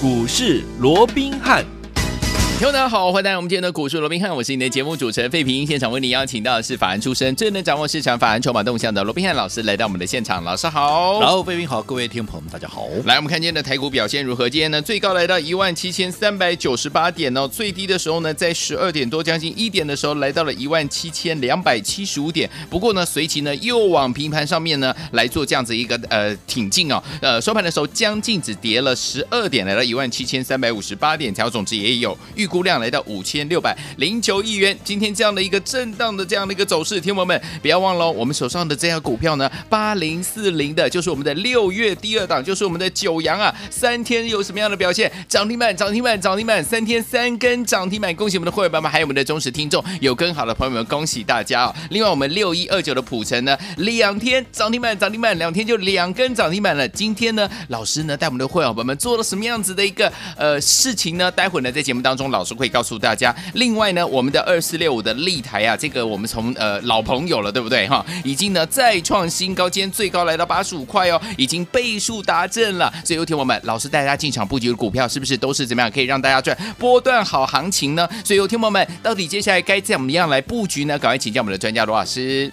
股市罗宾汉。听众大家好，欢迎来到我们今天的股市罗宾汉，我是你的节目主持人费平。现场为你邀请到的是法案出身、最能掌握市场法案筹码动向的罗宾汉老师来到我们的现场，老师好。然后费平好，各位听众朋友们大家好。来，我们看今天的台股表现如何？今天呢，最高来到一万七千三百九十八点哦，最低的时候呢，在十二点多将近一点的时候，来到了一万七千两百七十五点。不过呢，随即呢又往平盘上面呢来做这样子一个呃挺进哦，呃收盘的时候将近只跌了十二点，来到一万七千三百五十八点，调总值也有预估量来到五。千六百零九亿元，今天这样的一个震荡的这样的一个走势，听友们不要忘了，我们手上的这样股票呢，八零四零的，就是我们的六月第二档，就是我们的九阳啊，三天有什么样的表现？涨停板，涨停板，涨停板，三天三根涨停板，恭喜我们的会员朋友们，还有我们的忠实听众，有跟好的朋友们，恭喜大家哦！另外，我们六一二九的普城呢，两天涨停板，涨停板，两天就两根涨停板了。今天呢，老师呢带我们的会员朋友们做了什么样子的一个呃事情呢？待会呢在节目当中，老老师会告诉大家。另外呢，我们的二四六五的立台啊，这个我们从呃老朋友了，对不对哈？已经呢再创新高，今天最高来到八十五块哦，已经倍数达阵了。所以有听我们老师带大家进场布局的股票，是不是都是怎么样可以让大家赚波段好行情呢？所以有听我们到底接下来该怎么样来布局呢？赶快请教我们的专家罗老师。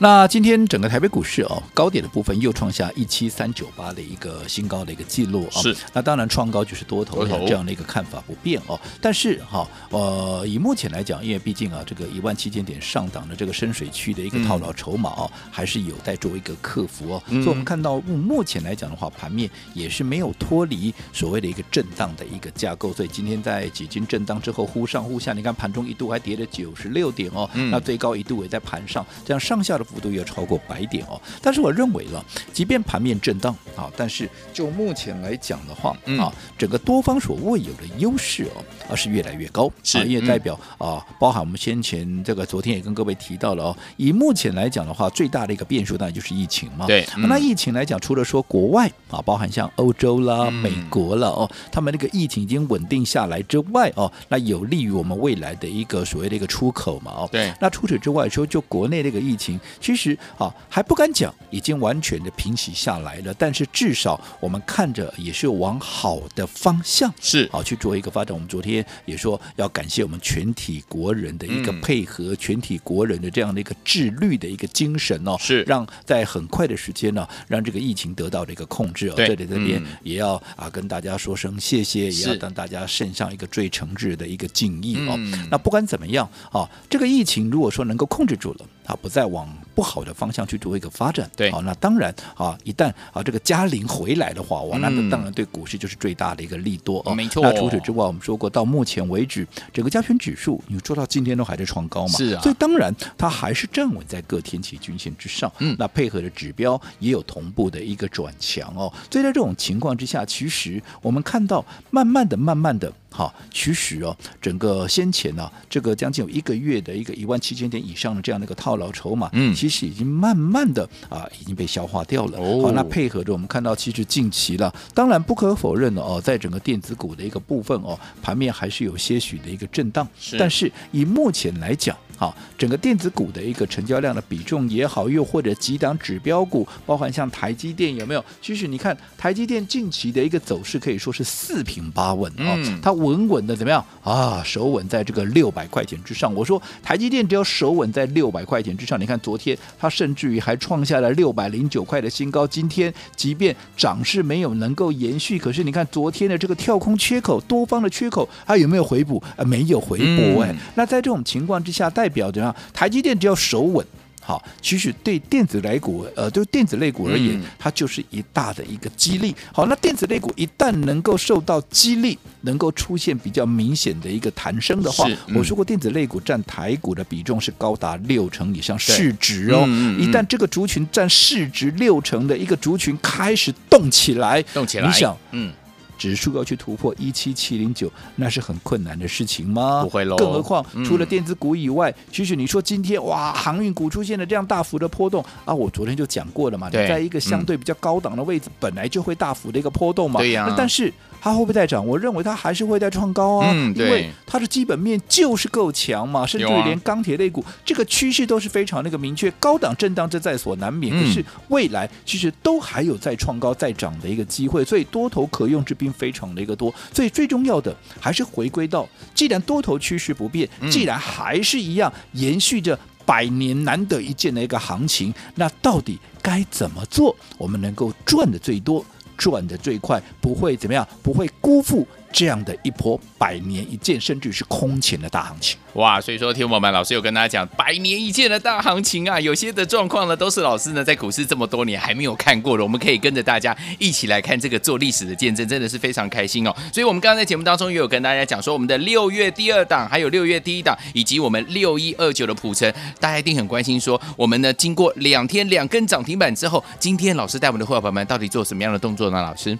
那今天整个台北股市哦，高点的部分又创下一七三九八的一个新高的一个记录啊。是。那当然创高就是多头的这样的一个看法不变哦。但是哈呃，以目前来讲，因为毕竟啊，这个一万七千点上档的这个深水区的一个套牢筹码哦，还是有待做一个克服哦。所以我们看到目前来讲的话，盘面也是没有脱离所谓的一个震荡的一个架构。所以今天在几经震荡之后，忽上忽下，你看盘中一度还跌了九十六点哦。那最高一度也在盘上，这样上下的。幅度要超过百点哦，但是我认为了，即便盘面震荡啊，但是就目前来讲的话啊，整个多方所未有的优势哦，而是越来越高，是，也代表啊，包含我们先前这个昨天也跟各位提到了哦，以目前来讲的话，最大的一个变数当然就是疫情嘛。对，那疫情来讲，除了说国外啊，包含像欧洲啦、美国了哦，他们那个疫情已经稳定下来之外哦，那有利于我们未来的一个所谓的一个出口嘛哦。对，那除此之外说，就国内这个疫情。其实啊，还不敢讲已经完全的平息下来了，但是至少我们看着也是往好的方向是好去做一个发展。我们昨天也说要感谢我们全体国人的一个配合，嗯、全体国人的这样的一个自律的一个精神哦，是让在很快的时间呢，让这个疫情得到的一个控制哦。这里这边也要啊跟大家说声谢谢，也要让大家献上一个最诚挚的一个敬意哦。那不管怎么样啊，这个疫情如果说能够控制住了，它不再往不好的方向去做一个发展，对，好，那当然啊，一旦啊这个嘉陵回来的话，哇，那当然对股市就是最大的一个利多哦。没错。那除此之外，我们说过，到目前为止，整个加权指数，你做到今天都还在创高嘛？是啊。所以当然，它还是站稳在各天期均线之上。嗯。那配合的指标也有同步的一个转强哦。所以在这种情况之下，其实我们看到，慢慢的、慢慢的。好，其实哦，整个先前呢、啊，这个将近有一个月的一个一万七千点以上的这样的一个套牢筹码，嗯，其实已经慢慢的啊，已经被消化掉了。哦，好，那配合着我们看到，其实近期了，当然不可否认的哦，在整个电子股的一个部分哦，盘面还是有些许的一个震荡，是，但是以目前来讲。好，整个电子股的一个成交量的比重也好，又或者几档指标股，包含像台积电有没有？其实你看台积电近期的一个走势可以说是四平八稳啊，嗯、它稳稳的怎么样啊？守稳在这个六百块钱之上。我说台积电只要守稳在六百块钱之上，你看昨天它甚至于还创下了六百零九块的新高。今天即便涨势没有能够延续，可是你看昨天的这个跳空缺口，多方的缺口，它有没有回补？啊，没有回补哎。嗯、那在这种情况之下，带代表怎样？台积电只要守稳，好，其实对电子类股，呃，对电子类股而言，它就是一大的一个激励。好，那电子类股一旦能够受到激励，能够出现比较明显的一个弹升的话，我说过，电子类股占台股的比重是高达六成以上市值哦。一旦这个族群占市值六成的一个族群开始动起来，动起来，你想，嗯。指数要去突破一七七零九，那是很困难的事情吗？不会喽。更何况除了电子股以外，嗯、其实你说今天哇，航运股出现了这样大幅的波动啊，我昨天就讲过了嘛，对你在一个相对比较高档的位置，嗯、本来就会大幅的一个波动嘛。对呀、啊。但是。它会不会再涨？我认为它还是会再创高啊，嗯、因为它的基本面就是够强嘛，甚至于连钢铁类股、啊、这个趋势都是非常那个明确，高档震荡这在所难免。嗯、可是未来其实都还有再创高再涨的一个机会，所以多头可用之兵经非常的一个多，所以最重要的还是回归到，既然多头趋势不变，既然还是一样延续着百年难得一见的一个行情，那到底该怎么做，我们能够赚的最多，赚的最快，不会怎么样，不会辜负。这样的一波百年一见，甚至是空前的大行情，哇！所以说，天友们，老师有跟大家讲，百年一见的大行情啊，有些的状况呢，都是老师呢在股市这么多年还没有看过的。我们可以跟着大家一起来看这个做历史的见证，真的是非常开心哦。所以，我们刚刚在节目当中也有跟大家讲说，我们的六月第二档，还有六月第一档，以及我们六一二九的普诚，大家一定很关心说，我们呢经过两天两根涨停板之后，今天老师带我们的会员朋友们到底做什么样的动作呢？老师？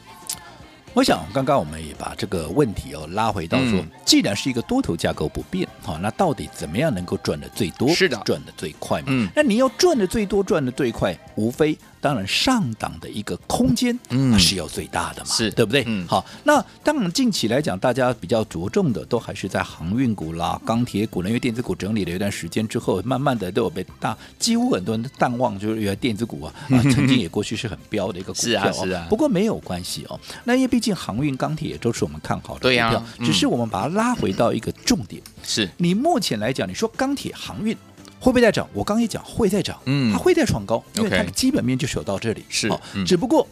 我想，刚刚我们也把这个问题哦拉回到说，既然是一个多头架构不变，好，那到底怎么样能够赚的最多？是的，赚的最快嘛。嗯，那你要赚的最多，赚的最快，无非。当然，上档的一个空间，嗯。是要最大的嘛，是。对不对？嗯，好，那当然近期来讲，大家比较着重的都还是在航运股啦、钢铁股呢，因为电子股整理了一段时间之后，慢慢的都有被大，几乎很多人都淡忘，就是原来电子股啊，啊曾经也过去是很飙的一个股票、哦、是啊，是啊。不过没有关系哦，那因为毕竟航运、钢铁也都是我们看好的股票，对呀、啊，只是我们把它拉回到一个重点，是。你目前来讲，你说钢铁、航运。会不会再涨？我刚也讲会再涨，嗯，它会再创高，因为它的基本面就是有到这里，是、哦嗯，只不过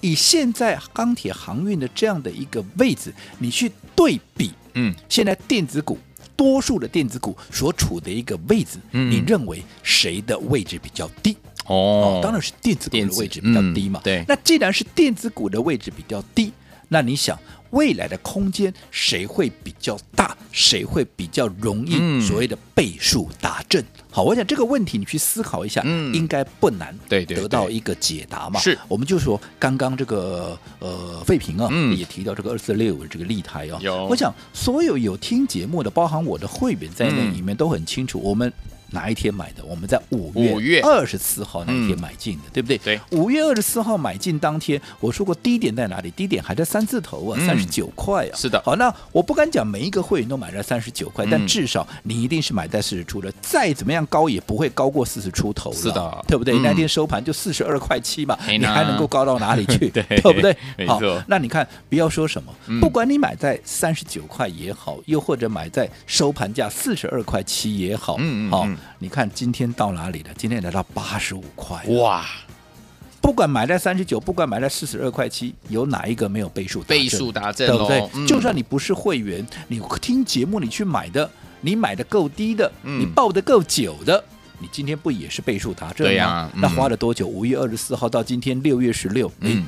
以现在钢铁航运的这样的一个位置，你去对比，嗯，现在电子股多数的电子股所处的一个位置，嗯，你认为谁的位置比较低？哦，哦当然是电子股的位置比较低嘛，嗯、对。那既然是电子股的位置比较低，那你想？未来的空间谁会比较大？谁会比较容易所谓的倍数达阵？好，我想这个问题你去思考一下，嗯，应该不难，对，得到一个解答嘛。是，我们就说刚刚这个呃费平啊，也提到这个二四六这个立台啊，有，我想所有有听节目的，包含我的会员在内，里面都很清楚，我们。哪一天买的？我们在五月二十四号那天买进的，对不对？对。五月二十四号买进当天，我说过低点在哪里？低点还在三字头啊，三十九块啊。是的。好，那我不敢讲每一个会员都买在三十九块，但至少你一定是买在四十出的。再怎么样高也不会高过四十出头了，是的，对不对？那天收盘就四十二块七嘛，你还能够高到哪里去？对，对不对？好，那你看，不要说什么，不管你买在三十九块也好，又或者买在收盘价四十二块七也好，嗯好。你看今天到哪里了？今天来到八十五块，哇！不管买在三十九，不管买在四十二块七，有哪一个没有倍数？倍数达阵，对不对？嗯、就算你不是会员，你听节目你去买的，你买的够低的，嗯、你报的够久的，你今天不也是倍数达阵吗？对呀、啊嗯，那花了多久？五月二十四号到今天六月十六，嗯，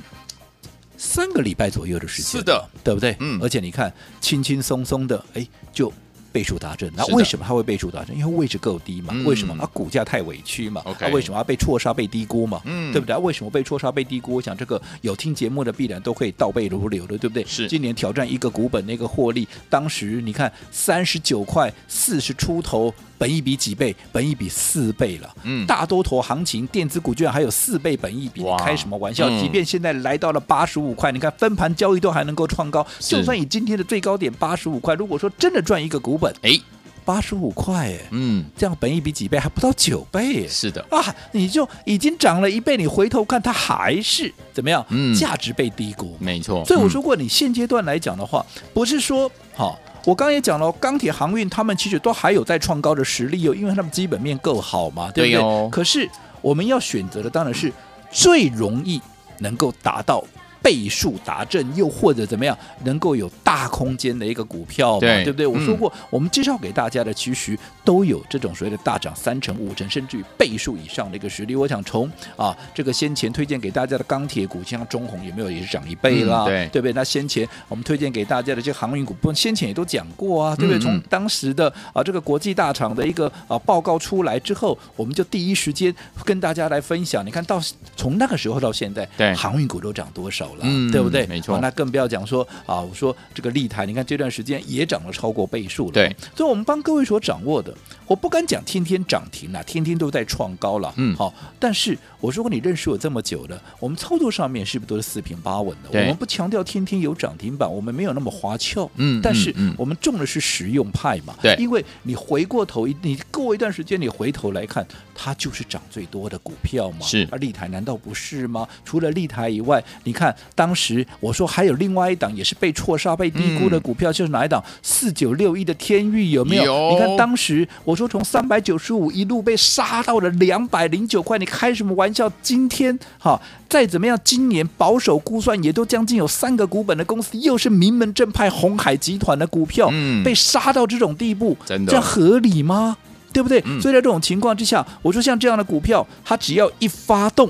三个礼拜左右的时间，是的，对不对？嗯，而且你看，轻轻松松的，哎，就。倍数达阵，那为什么它会倍数达阵？因为位置够低嘛。为什么？它股价太委屈嘛。它、嗯、为什么要被错杀、被低估嘛？嗯，对不对？为什么被错杀、被低估？我想这个有听节目的必然都会倒背如流的，对不对？是。今年挑战一个股本那个获利，当时你看三十九块四十出头。本一比几倍？本一比四倍了。嗯，大多头行情，电子股居然还有四倍本一比，你开什么玩笑？嗯、即便现在来到了八十五块，你看分盘交易都还能够创高。就算以今天的最高点八十五块，如果说真的赚一个股本，哎，八十五块，哎，嗯，这样本一比几倍？还不到九倍。是的啊，你就已经涨了一倍，你回头看它还是怎么样？嗯，价值被低估。没错。所以我说过，你现阶段来讲的话，不是说好。我刚刚也讲了，钢铁航运他们其实都还有在创高的实力哦，因为他们基本面够好嘛，对不对？对哦。可是我们要选择的当然是最容易能够达到。倍数达阵，又或者怎么样，能够有大空间的一个股票嘛，对，对不对？我说过，嗯、我们介绍给大家的其实都有这种所谓的大涨三成、五成，甚至于倍数以上的一个实力。我想从啊这个先前推荐给大家的钢铁股，像中红有没有也是涨一倍啦？嗯、对，对不对？那先前我们推荐给大家的这个航运股，不，先前也都讲过啊，对不对？从当时的啊这个国际大厂的一个啊报告出来之后，我们就第一时间跟大家来分享。你看到从那个时候到现在，对航运股都涨多少？嗯，对不对？没错，那更不要讲说啊，我说这个立台，你看这段时间也涨了超过倍数了。对，所以我们帮各位所掌握的，我不敢讲天天涨停了，天天都在创高了。嗯，好，但是我说过你认识我这么久了，我们操作上面是不是都是四平八稳的？我们不强调天天有涨停板，我们没有那么花俏。嗯，但是我们重的是实用派嘛。对，因为你回过头一，你过一段时间，你回头来看，它就是涨最多的股票嘛。是，而立台难道不是吗？除了立台以外，你看。当时我说还有另外一档也是被错杀、被低估的股票，嗯、就是哪一档？四九六一的天域有没有？有你看当时我说从三百九十五一路被杀到了两百零九块，你开什么玩笑？今天哈再怎么样，今年保守估算也都将近有三个股本的公司，又是名门正派红海集团的股票，嗯、被杀到这种地步，真的这样合理吗？对不对？嗯、所以在这种情况之下，我说像这样的股票，它只要一发动，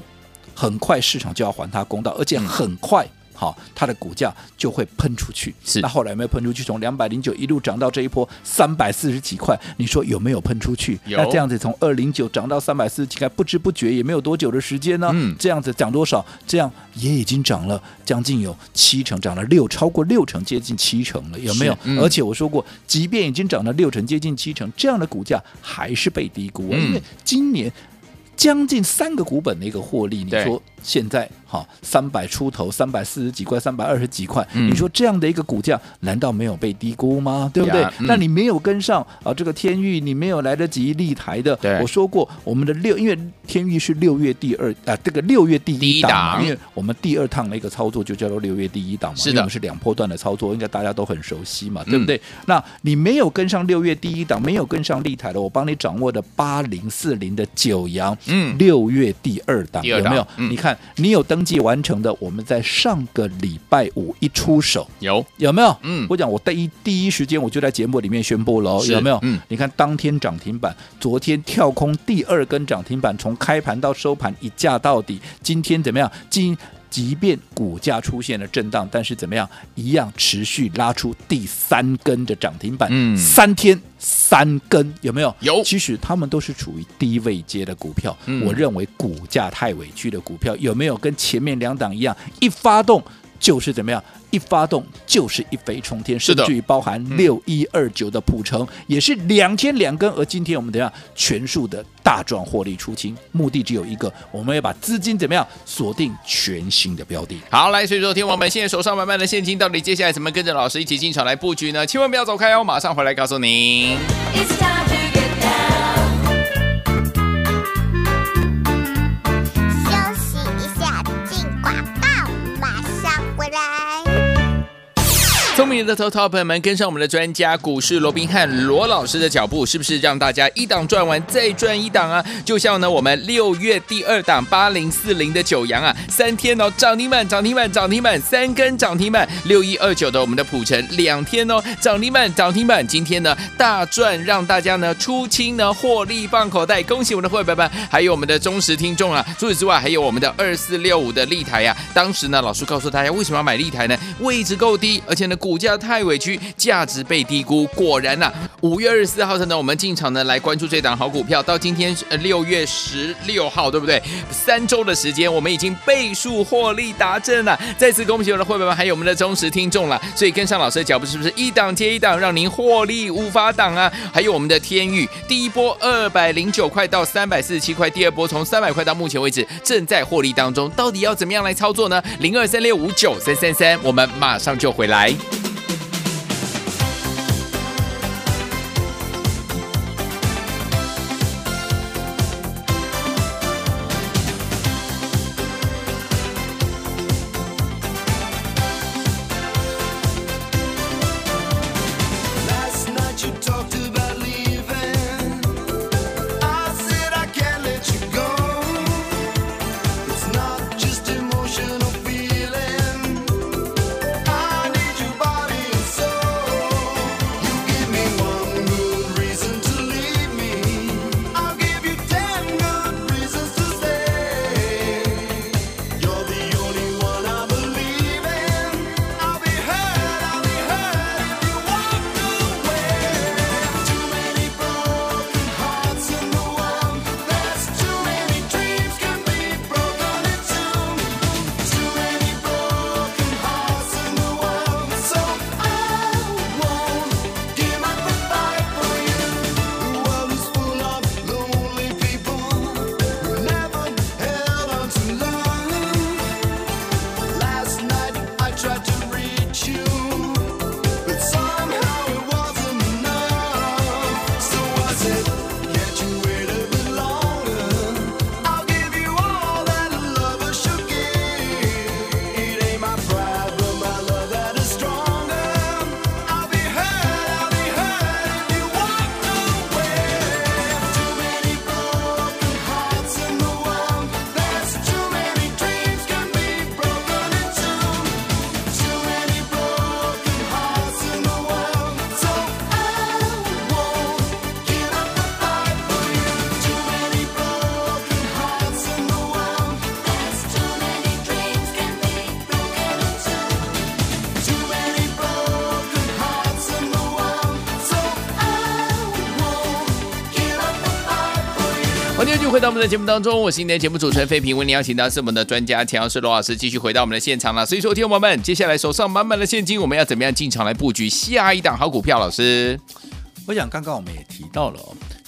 很快市场就要还它公道，而且很快。嗯好，它的股价就会喷出去。是，那后来有没有喷出去？从两百零九一路涨到这一波三百四十几块，你说有没有喷出去？有。那这样子从二零九涨到三百四十几块，不知不觉也没有多久的时间呢。嗯。这样子涨多少？这样也已经涨了将近有七成，涨了六，超过六成，接近七成了，有没有？嗯。而且我说过，即便已经涨了六成，接近七成，这样的股价还是被低估，嗯。因为今年将近三个股本的一个获利，你说现在？哈，三百出头，三百四十几块，三百二十几块，嗯、你说这样的一个股价，难道没有被低估吗？对不对？嗯、那你没有跟上啊，这个天域，你没有来得及立台的。我说过，我们的六，因为天域是六月第二啊，这个六月第一档，档因为我们第二趟的一个操作就叫做六月第一档嘛，是的，我们是两波段的操作，应该大家都很熟悉嘛，对不对？嗯、那你没有跟上六月第一档，没有跟上立台的，我帮你掌握的八零四零的九阳，嗯，六月第二档，第二档有没有？嗯、你看，你有登。记完成的，我们在上个礼拜五一出手，有有没有？嗯，我讲我第一第一时间我就在节目里面宣布了，是有没有？嗯，你看当天涨停板，昨天跳空第二根涨停板，从开盘到收盘一价到底，今天怎么样？今即便股价出现了震荡，但是怎么样？一样持续拉出第三根的涨停板。嗯，三天三根有没有？有。其实他们都是处于低位阶的股票。嗯，我认为股价太委屈的股票有没有跟前面两档一样，一发动就是怎么样？一发动就是一飞冲天，甚至于包含六一二九的普诚，也是两天两根。而今天我们怎样全数的大赚获利出清，目的只有一个，我们要把资金怎么样锁定全新的标的。好，来，所以说听我们现在手上满满的现金，到底接下来怎么跟着老师一起进场来布局呢？千万不要走开哦，马上回来告诉您。聪明的头头朋友们，跟上我们的专家股市罗宾汉罗老师的脚步，是不是让大家一档赚完再赚一档啊？就像呢，我们六月第二档八零四零的九阳啊，三天哦涨停板涨停板涨停板三根涨停板，六一二九的我们的普城两天哦涨停板涨停板，今天呢大赚，让大家呢出清呢获利放口袋，恭喜我们的会员们，还有我们的忠实听众啊！除此之外，还有我们的二四六五的立台呀、啊，当时呢老师告诉大家为什么要买立台呢？位置够低，而且呢股股价太委屈，价值被低估。果然呐、五月二十四号的呢，我们进场呢来关注这档好股票。到今天呃六月十六号，对不对？三周的时间，我们已经倍数获利达阵了。再次恭喜我们的会员们，还有我们的忠实听众了。所以跟上老师的脚步，是不是一档接一档，让您获利无法挡啊？还有我们的天钰，第一波二百零九块到三百四十七块，第二波从三百块到目前为止正在获利当中。到底要怎么样来操作呢？零二三六五九三三三，我们马上就回来。回到我们的节目当中，我是今天的节目主持人费平，为您邀请到是我们的专家前老师罗老师，继续回到我们的现场了。所以说，听众朋友们，接下来手上满满的现金，我们要怎么样进场来布局下一档好股票？老师，我想刚刚我们也提到了。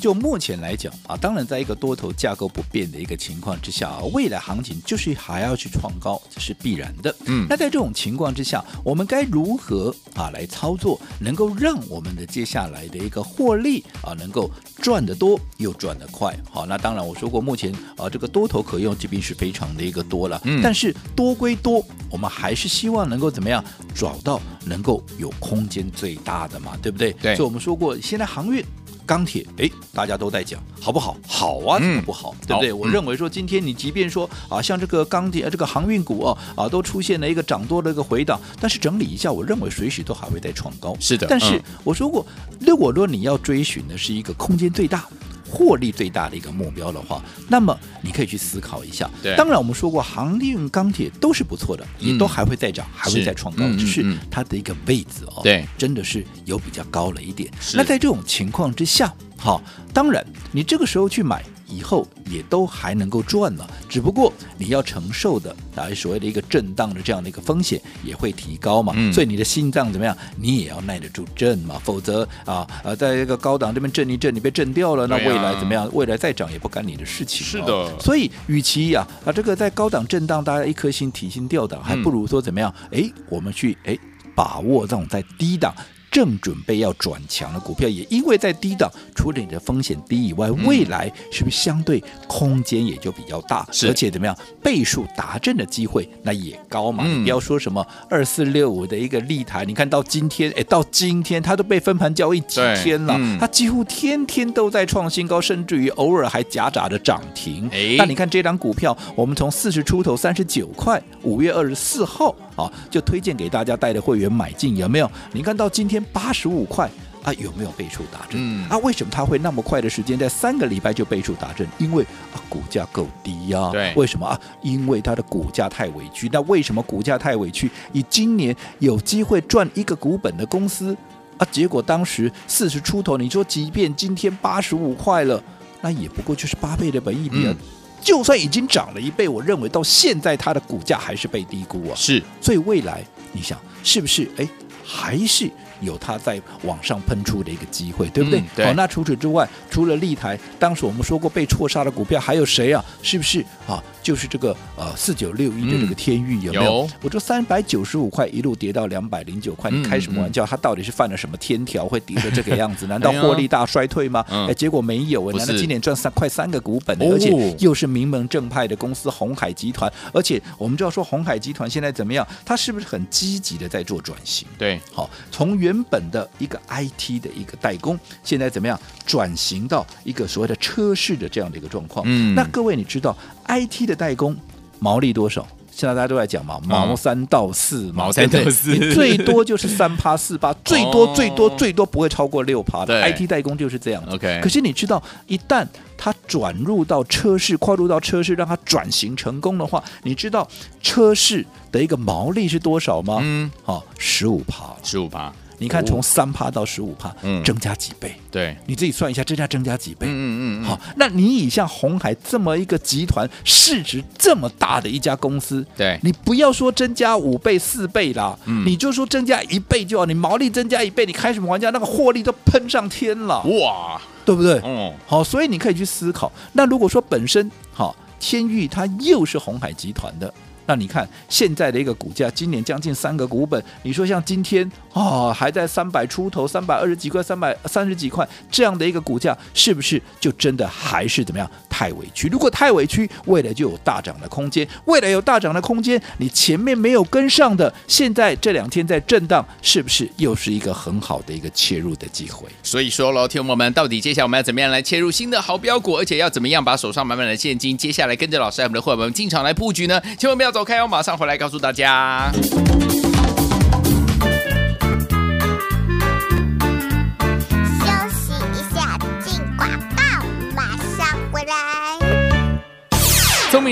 就目前来讲啊，当然在一个多头架构不变的一个情况之下啊，未来行情就是还要去创高，这是必然的。嗯，那在这种情况之下，我们该如何啊来操作，能够让我们的接下来的一个获利啊能够赚得多又赚得快？好，那当然我说过，目前啊这个多头可用，即便是非常的一个多了。嗯，但是多归多，我们还是希望能够怎么样找到能够有空间最大的嘛，对不对？对。所以我们说过，现在航运。钢铁，哎，大家都在讲好不好？好啊，怎么不好？嗯、对不对？我认为说，今天你即便说啊，像这个钢铁、这个航运股啊，啊，都出现了一个涨多的一个回档，但是整理一下，我认为随时都还会再创高。是的，但是我说过，如果说你要追寻的是一个空间最大。获利最大的一个目标的话，那么你可以去思考一下。对，当然我们说过，航运、钢铁都是不错的，也都还会再涨，还会再创高，只是它的一个位置哦，对，真的是有比较高了一点。那在这种情况之下，好，当然你这个时候去买。以后也都还能够赚了，只不过你要承受的啊所谓的一个震荡的这样的一个风险也会提高嘛，嗯、所以你的心脏怎么样，你也要耐得住震嘛，否则啊啊在这个高档这边震一震，你被震掉了，那未来怎么样？未来再涨也不干你的事情。是的，所以与其呀啊，啊这个在高档震荡，大家一颗心提心吊胆，还不如说怎么样？哎，我们去哎把握这种在低档。正准备要转强的股票，也因为在低档，除了你的风险低以外，嗯、未来是不是相对空间也就比较大？是而且怎么样，倍数达阵的机会那也高嘛？嗯、你不要说什么二四六五的一个立台，你看到今天，哎，到今天它都被分盘交易几天了，嗯、它几乎天天都在创新高，甚至于偶尔还夹杂着涨停。哎，那你看这张股票，我们从四十出头三十九块，五月二十四号。啊，就推荐给大家带的会员买进，有没有？你看到今天八十五块啊，有没有倍数达阵？嗯，啊，为什么它会那么快的时间，在三个礼拜就倍数达阵？因为啊，股价够低呀、啊。对，为什么啊？因为它的股价太委屈。那为什么股价太委屈？以今年有机会赚一个股本的公司啊，结果当时四十出头，你说即便今天八十五块了，那也不过就是八倍的本益比啊。嗯就算已经涨了一倍，我认为到现在它的股价还是被低估啊。是，所以未来你想是不是？哎，还是。有它在往上喷出的一个机会，对不对？嗯、对。好，那除此之外，除了立台，当时我们说过被错杀的股票还有谁啊？是不是啊？就是这个呃四九六一的这个天域、嗯、有没有？有我说三百九十五块一路跌到两百零九块，嗯、你开什么玩笑？它到底是犯了什么天条会跌成这个样子？难道获利大衰退吗？哎，哎，结果没有，难道今年赚三快三个股本，而且又是名门正派的公司红海集团，而且我们就要说红海集团现在怎么样？它是不是很积极的在做转型？对，好，从原原本的一个 IT 的一个代工，现在怎么样转型到一个所谓的车市的这样的一个状况？嗯，那各位你知道 IT 的代工毛利多少？现在大家都在讲嘛，毛三到四，毛三到四，最多就是三趴四趴，最多最多最多不会超过六趴的。IT 代工就是这样。OK，可是你知道，一旦它转入到车市，跨入到车市，让它转型成功的话，你知道车市的一个毛利是多少吗？嗯，好，十五趴，十五趴。你看，从三趴到十五趴，嗯，增加几倍？对，你自己算一下，增加增加几倍？嗯嗯嗯。好，那你以像红海这么一个集团，市值这么大的一家公司，对，你不要说增加五倍四倍啦，嗯，你就说增加一倍就好，你毛利增加一倍，你开什么玩笑？那个获利都喷上天了，哇，对不对？嗯，好，所以你可以去思考，那如果说本身好天域它又是红海集团的。那你看现在的一个股价，今年将近三个股本，你说像今天啊、哦，还在三百出头，三百二十几块，三百三十几块这样的一个股价，是不是就真的还是怎么样？太委屈？如果太委屈，未来就有大涨的空间。未来有大涨的空间，你前面没有跟上的，现在这两天在震荡，是不是又是一个很好的一个切入的机会？所以说喽，听众朋友们，到底接下来我们要怎么样来切入新的好标股，而且要怎么样把手上满满的现金，接下来跟着老师我们的伙伴们进场来布局呢？千万不要走开哦，马上回来告诉大家。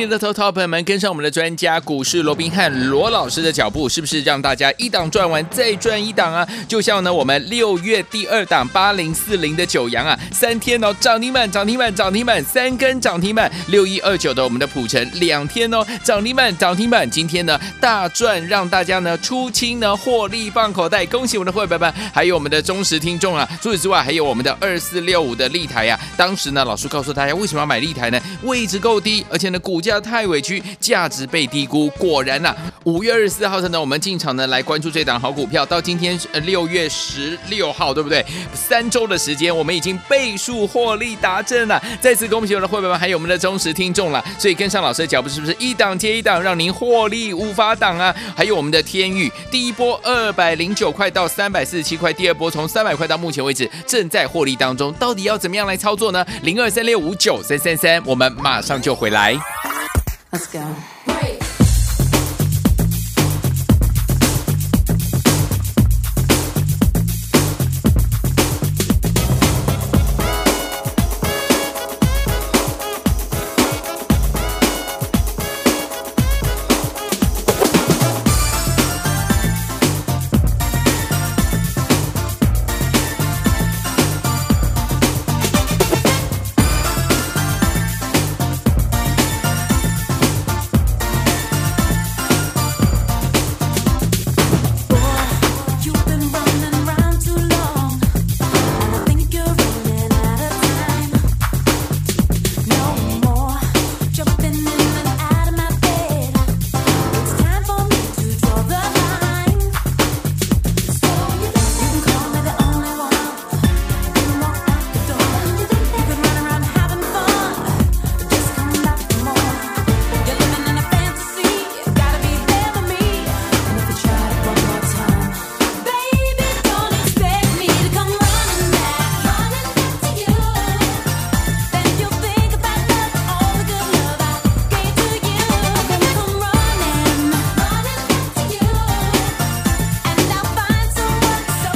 聪明的头头朋友们，跟上我们的专家股市罗宾汉罗老师的脚步，是不是让大家一档赚完再赚一档啊？就像呢，我们六月第二档八零四零的九阳啊，三天哦涨停板涨停板涨停板三根涨停板，六一二九的我们的普城两天哦涨停板涨停板，今天呢大赚，让大家呢出清呢获利放口袋，恭喜我们的会员们，还有我们的忠实听众啊！除此之外，还有我们的二四六五的立台呀、啊，当时呢老师告诉大家为什么要买立台呢？位置够低，而且呢，股价太委屈，价值被低估。果然呐、五月二十四号呢，我们进场呢来关注这档好股票，到今天呃六月十六号，对不对？三周的时间，我们已经倍数获利达阵了。再次恭喜我们的会员们，还有我们的忠实听众了。所以跟上老师的脚步，是不是一档接一档，让您获利无法挡啊？还有我们的天钰，第一波二百零九块到三百四十七块，第二波从三百块到目前为止正在获利当中，到底要怎么样来操作呢？零二三六五九三三三，我们马上就回来。Let's go.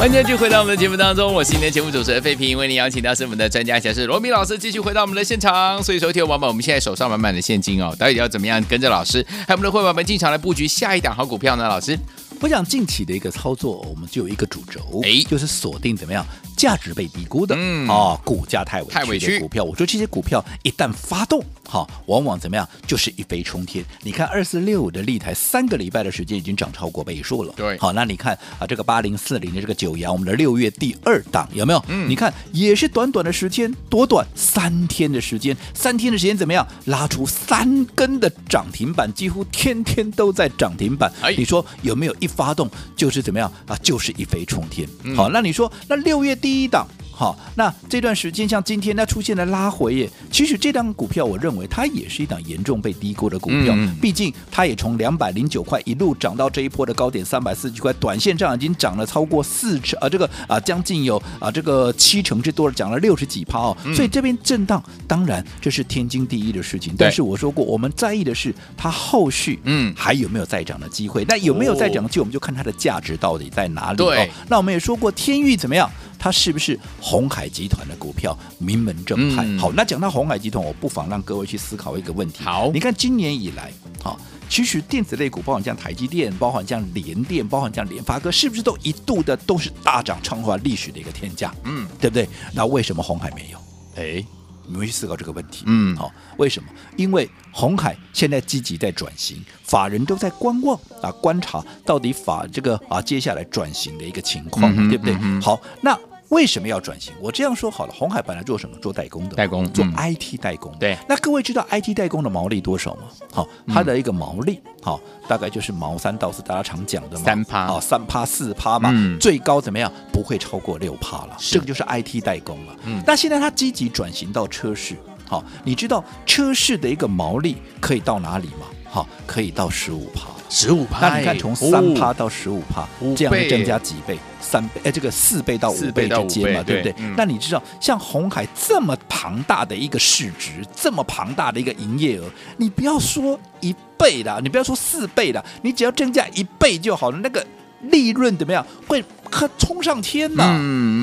欢迎继续回到我们的节目当中，我是今天节目主持人费平，为您邀请到是我们的专家讲师罗明老师，继续回到我们的现场。所以收，听众朋友们，我们现在手上满满的现金哦，到底要怎么样跟着老师，还有我们的会员们进场来布局下一档好股票呢？老师，我想近期的一个操作，我们就有一个主轴，哎，就是锁定怎么样价值被低估的，嗯，哦，股价太委屈，太委屈的股票。我说这些股票一旦发动。好，往往怎么样，就是一飞冲天。你看二四六五的立台，三个礼拜的时间已经涨超过倍数了。对，好，那你看啊，这个八零四零的这个九阳，我们的六月第二档有没有？嗯，你看也是短短的时间，多短，三天的时间，三天的时间怎么样，拉出三根的涨停板，几乎天天都在涨停板。哎，你说有没有一发动就是怎么样啊？就是一飞冲天。嗯、好，那你说那六月第一档？好，那这段时间像今天它出现了拉回耶，其实这档股票我认为它也是一档严重被低估的股票，嗯、毕竟它也从两百零九块一路涨到这一波的高点三百四十几块，短线上已经涨了超过四成啊，这个啊将近有啊这个七成之多了，涨了六十几趴哦，嗯、所以这边震荡当然这是天经地义的事情，但是我说过我们在意的是它后续嗯。还有没有再涨的机会，嗯、那有没有再涨的机会，我们就看它的价值到底在哪里对。哦。那我们也说过天域怎么样？它是不是红海集团的股票？名门正派。嗯、好，那讲到红海集团，我不妨让各位去思考一个问题。好，你看今年以来，好，其实电子类股，包含像台积电，包含像联电，包含像联发科，是不是都一度的都是大涨，创下历史的一个天价？嗯，对不对？那为什么红海没有？哎，你们去思考这个问题。嗯，好，为什么？因为红海现在积极在转型，法人都在观望啊，观察到底法这个啊接下来转型的一个情况，嗯、对不对？嗯、好，那。为什么要转型？我这样说好了，红海本来做什么？做代工的，代工做 IT 代工。对，那各位知道 IT 代工的毛利多少吗？好，它的一个毛利，好，大概就是毛三到四，大家常讲的嘛，三趴，哦，三趴四趴嘛，最高怎么样？不会超过六趴了。这个就是 IT 代工了。嗯，那现在它积极转型到车市，好，你知道车市的一个毛利可以到哪里吗？好，可以到十五趴。十五趴，那你看从三趴到十五趴，这样增加几倍？三倍，哎，这个四倍到五倍之间嘛，对不对？那你知道，像红海这么庞大的一个市值，这么庞大的一个营业额，你不要说一倍了，你不要说四倍了，你只要增加一倍就好了，那个利润怎么样？会可冲上天呐！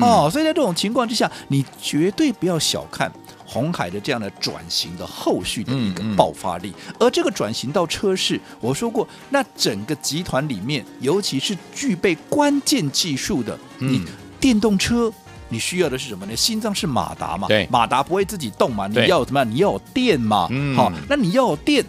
哦，所以在这种情况之下，你绝对不要小看鸿海的这样的转型的后续的一个爆发力。而这个转型到车市，我说过，那整个集团里面，尤其是具备关键技术的，你电动车。你需要的是什么呢？心脏是马达嘛？对，马达不会自己动嘛？你要怎么样？你要有电嘛？嗯，好，那你要有电，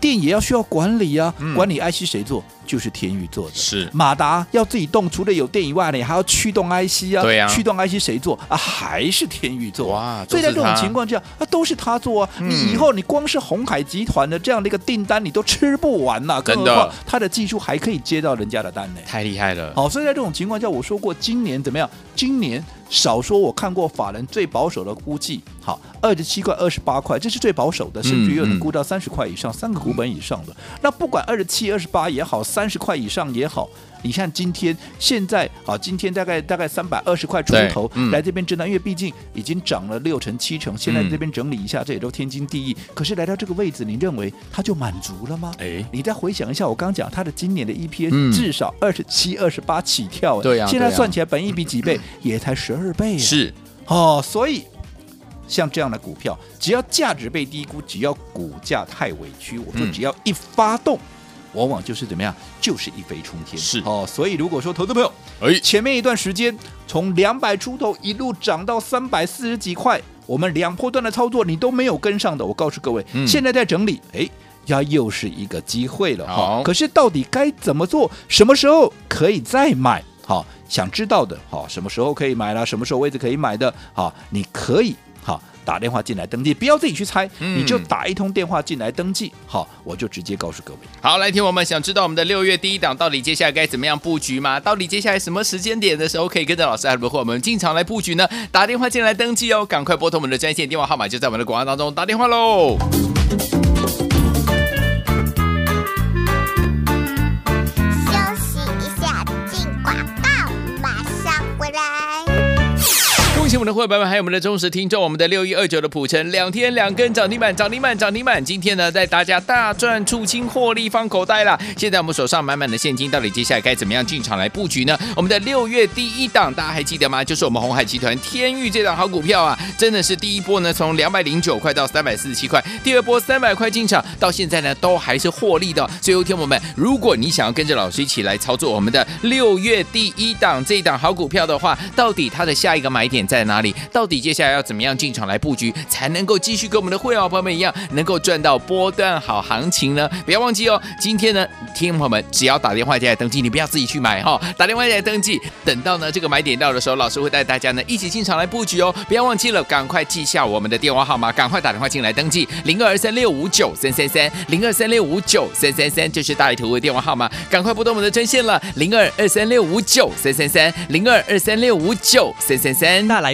电也要需要管理啊。嗯、管理 IC 谁做？就是天宇做的。是马达要自己动，除了有电以外呢，你还要驱动 IC 啊。对啊，驱动 IC 谁做啊？还是天宇做。哇，所以在这种情况下，啊，都是他做啊。嗯、你以后你光是鸿海集团的这样的一个订单，你都吃不完呐。更何况他的技术还可以接到人家的单呢。太厉害了。好，所以在这种情况下，我说过今年怎么样？今年少说我看过法人最保守的估计，好，二十七块、二十八块，这是最保守的，甚至有人估到三十块以上，嗯、三个股本以上的。那不管二十七、二十八也好，三十块以上也好。你看今天现在啊，今天大概大概三百二十块出头，嗯、来这边震荡，因为毕竟已经涨了六成七成，现在这边整理一下，这也都天经地义。可是来到这个位置，你认为它就满足了吗？哎，你再回想一下，我刚讲它的今年的 EPS 至少二十七、二十八起跳，对呀，现在算起来本一比几倍，也才十二倍，是哦，所以像这样的股票，只要价值被低估，只要股价太委屈，我说只要一发动。往往就是怎么样，就是一飞冲天。是哦，所以如果说投资朋友，哎，前面一段时间从两百出头一路涨到三百四十几块，我们两波段的操作你都没有跟上的，我告诉各位，嗯、现在在整理，哎，呀，又是一个机会了。好、哦，可是到底该怎么做？什么时候可以再买？好、哦，想知道的，好、哦，什么时候可以买了？什么时候位置可以买的？好、哦，你可以。打电话进来登记，不要自己去猜，嗯、你就打一通电话进来登记，好，我就直接告诉各位。好，来听我们想知道我们的六月第一档到底接下来该怎么样布局吗？到底接下来什么时间点的时候可以跟着老师还有我们进场来布局呢？打电话进来登记哦，赶快拨通我们的专线电话号码，就在我们的广告当中打电话喽。我们的伙伴们，还有我们的忠实听众，我们的六一二九的普诚，两天两根涨停板，涨停板，涨停板。今天呢，带大家大赚出清，获利放口袋了。现在我们手上满满的现金，到底接下来该怎么样进场来布局呢？我们的六月第一档，大家还记得吗？就是我们红海集团天域这档好股票啊，真的是第一波呢，从两百零九块到三百四十七块，第二波三百块进场，到现在呢，都还是获利的。最后，听我们，如果你想要跟着老师一起来操作我们的六月第一档这一档好股票的话，到底它的下一个买点在哪里？到底接下来要怎么样进场来布局，才能够继续跟我们的会员朋友们一样，能够赚到波段好行情呢？不要忘记哦，今天呢，听众朋友们只要打电话进来登记，你不要自己去买哈、哦，打电话进来登记，等到呢这个买点到的时候，老师会带大家呢一起进场来布局哦。不要忘记了，赶快记下我们的电话号码，赶快打电话进来登记，零二三六五九三三三，零二三六五九三三三，就是大力图的电话号码，赶快拨通我们的专线了，零二二三六五九三三三，零二二三六五九三三三，大来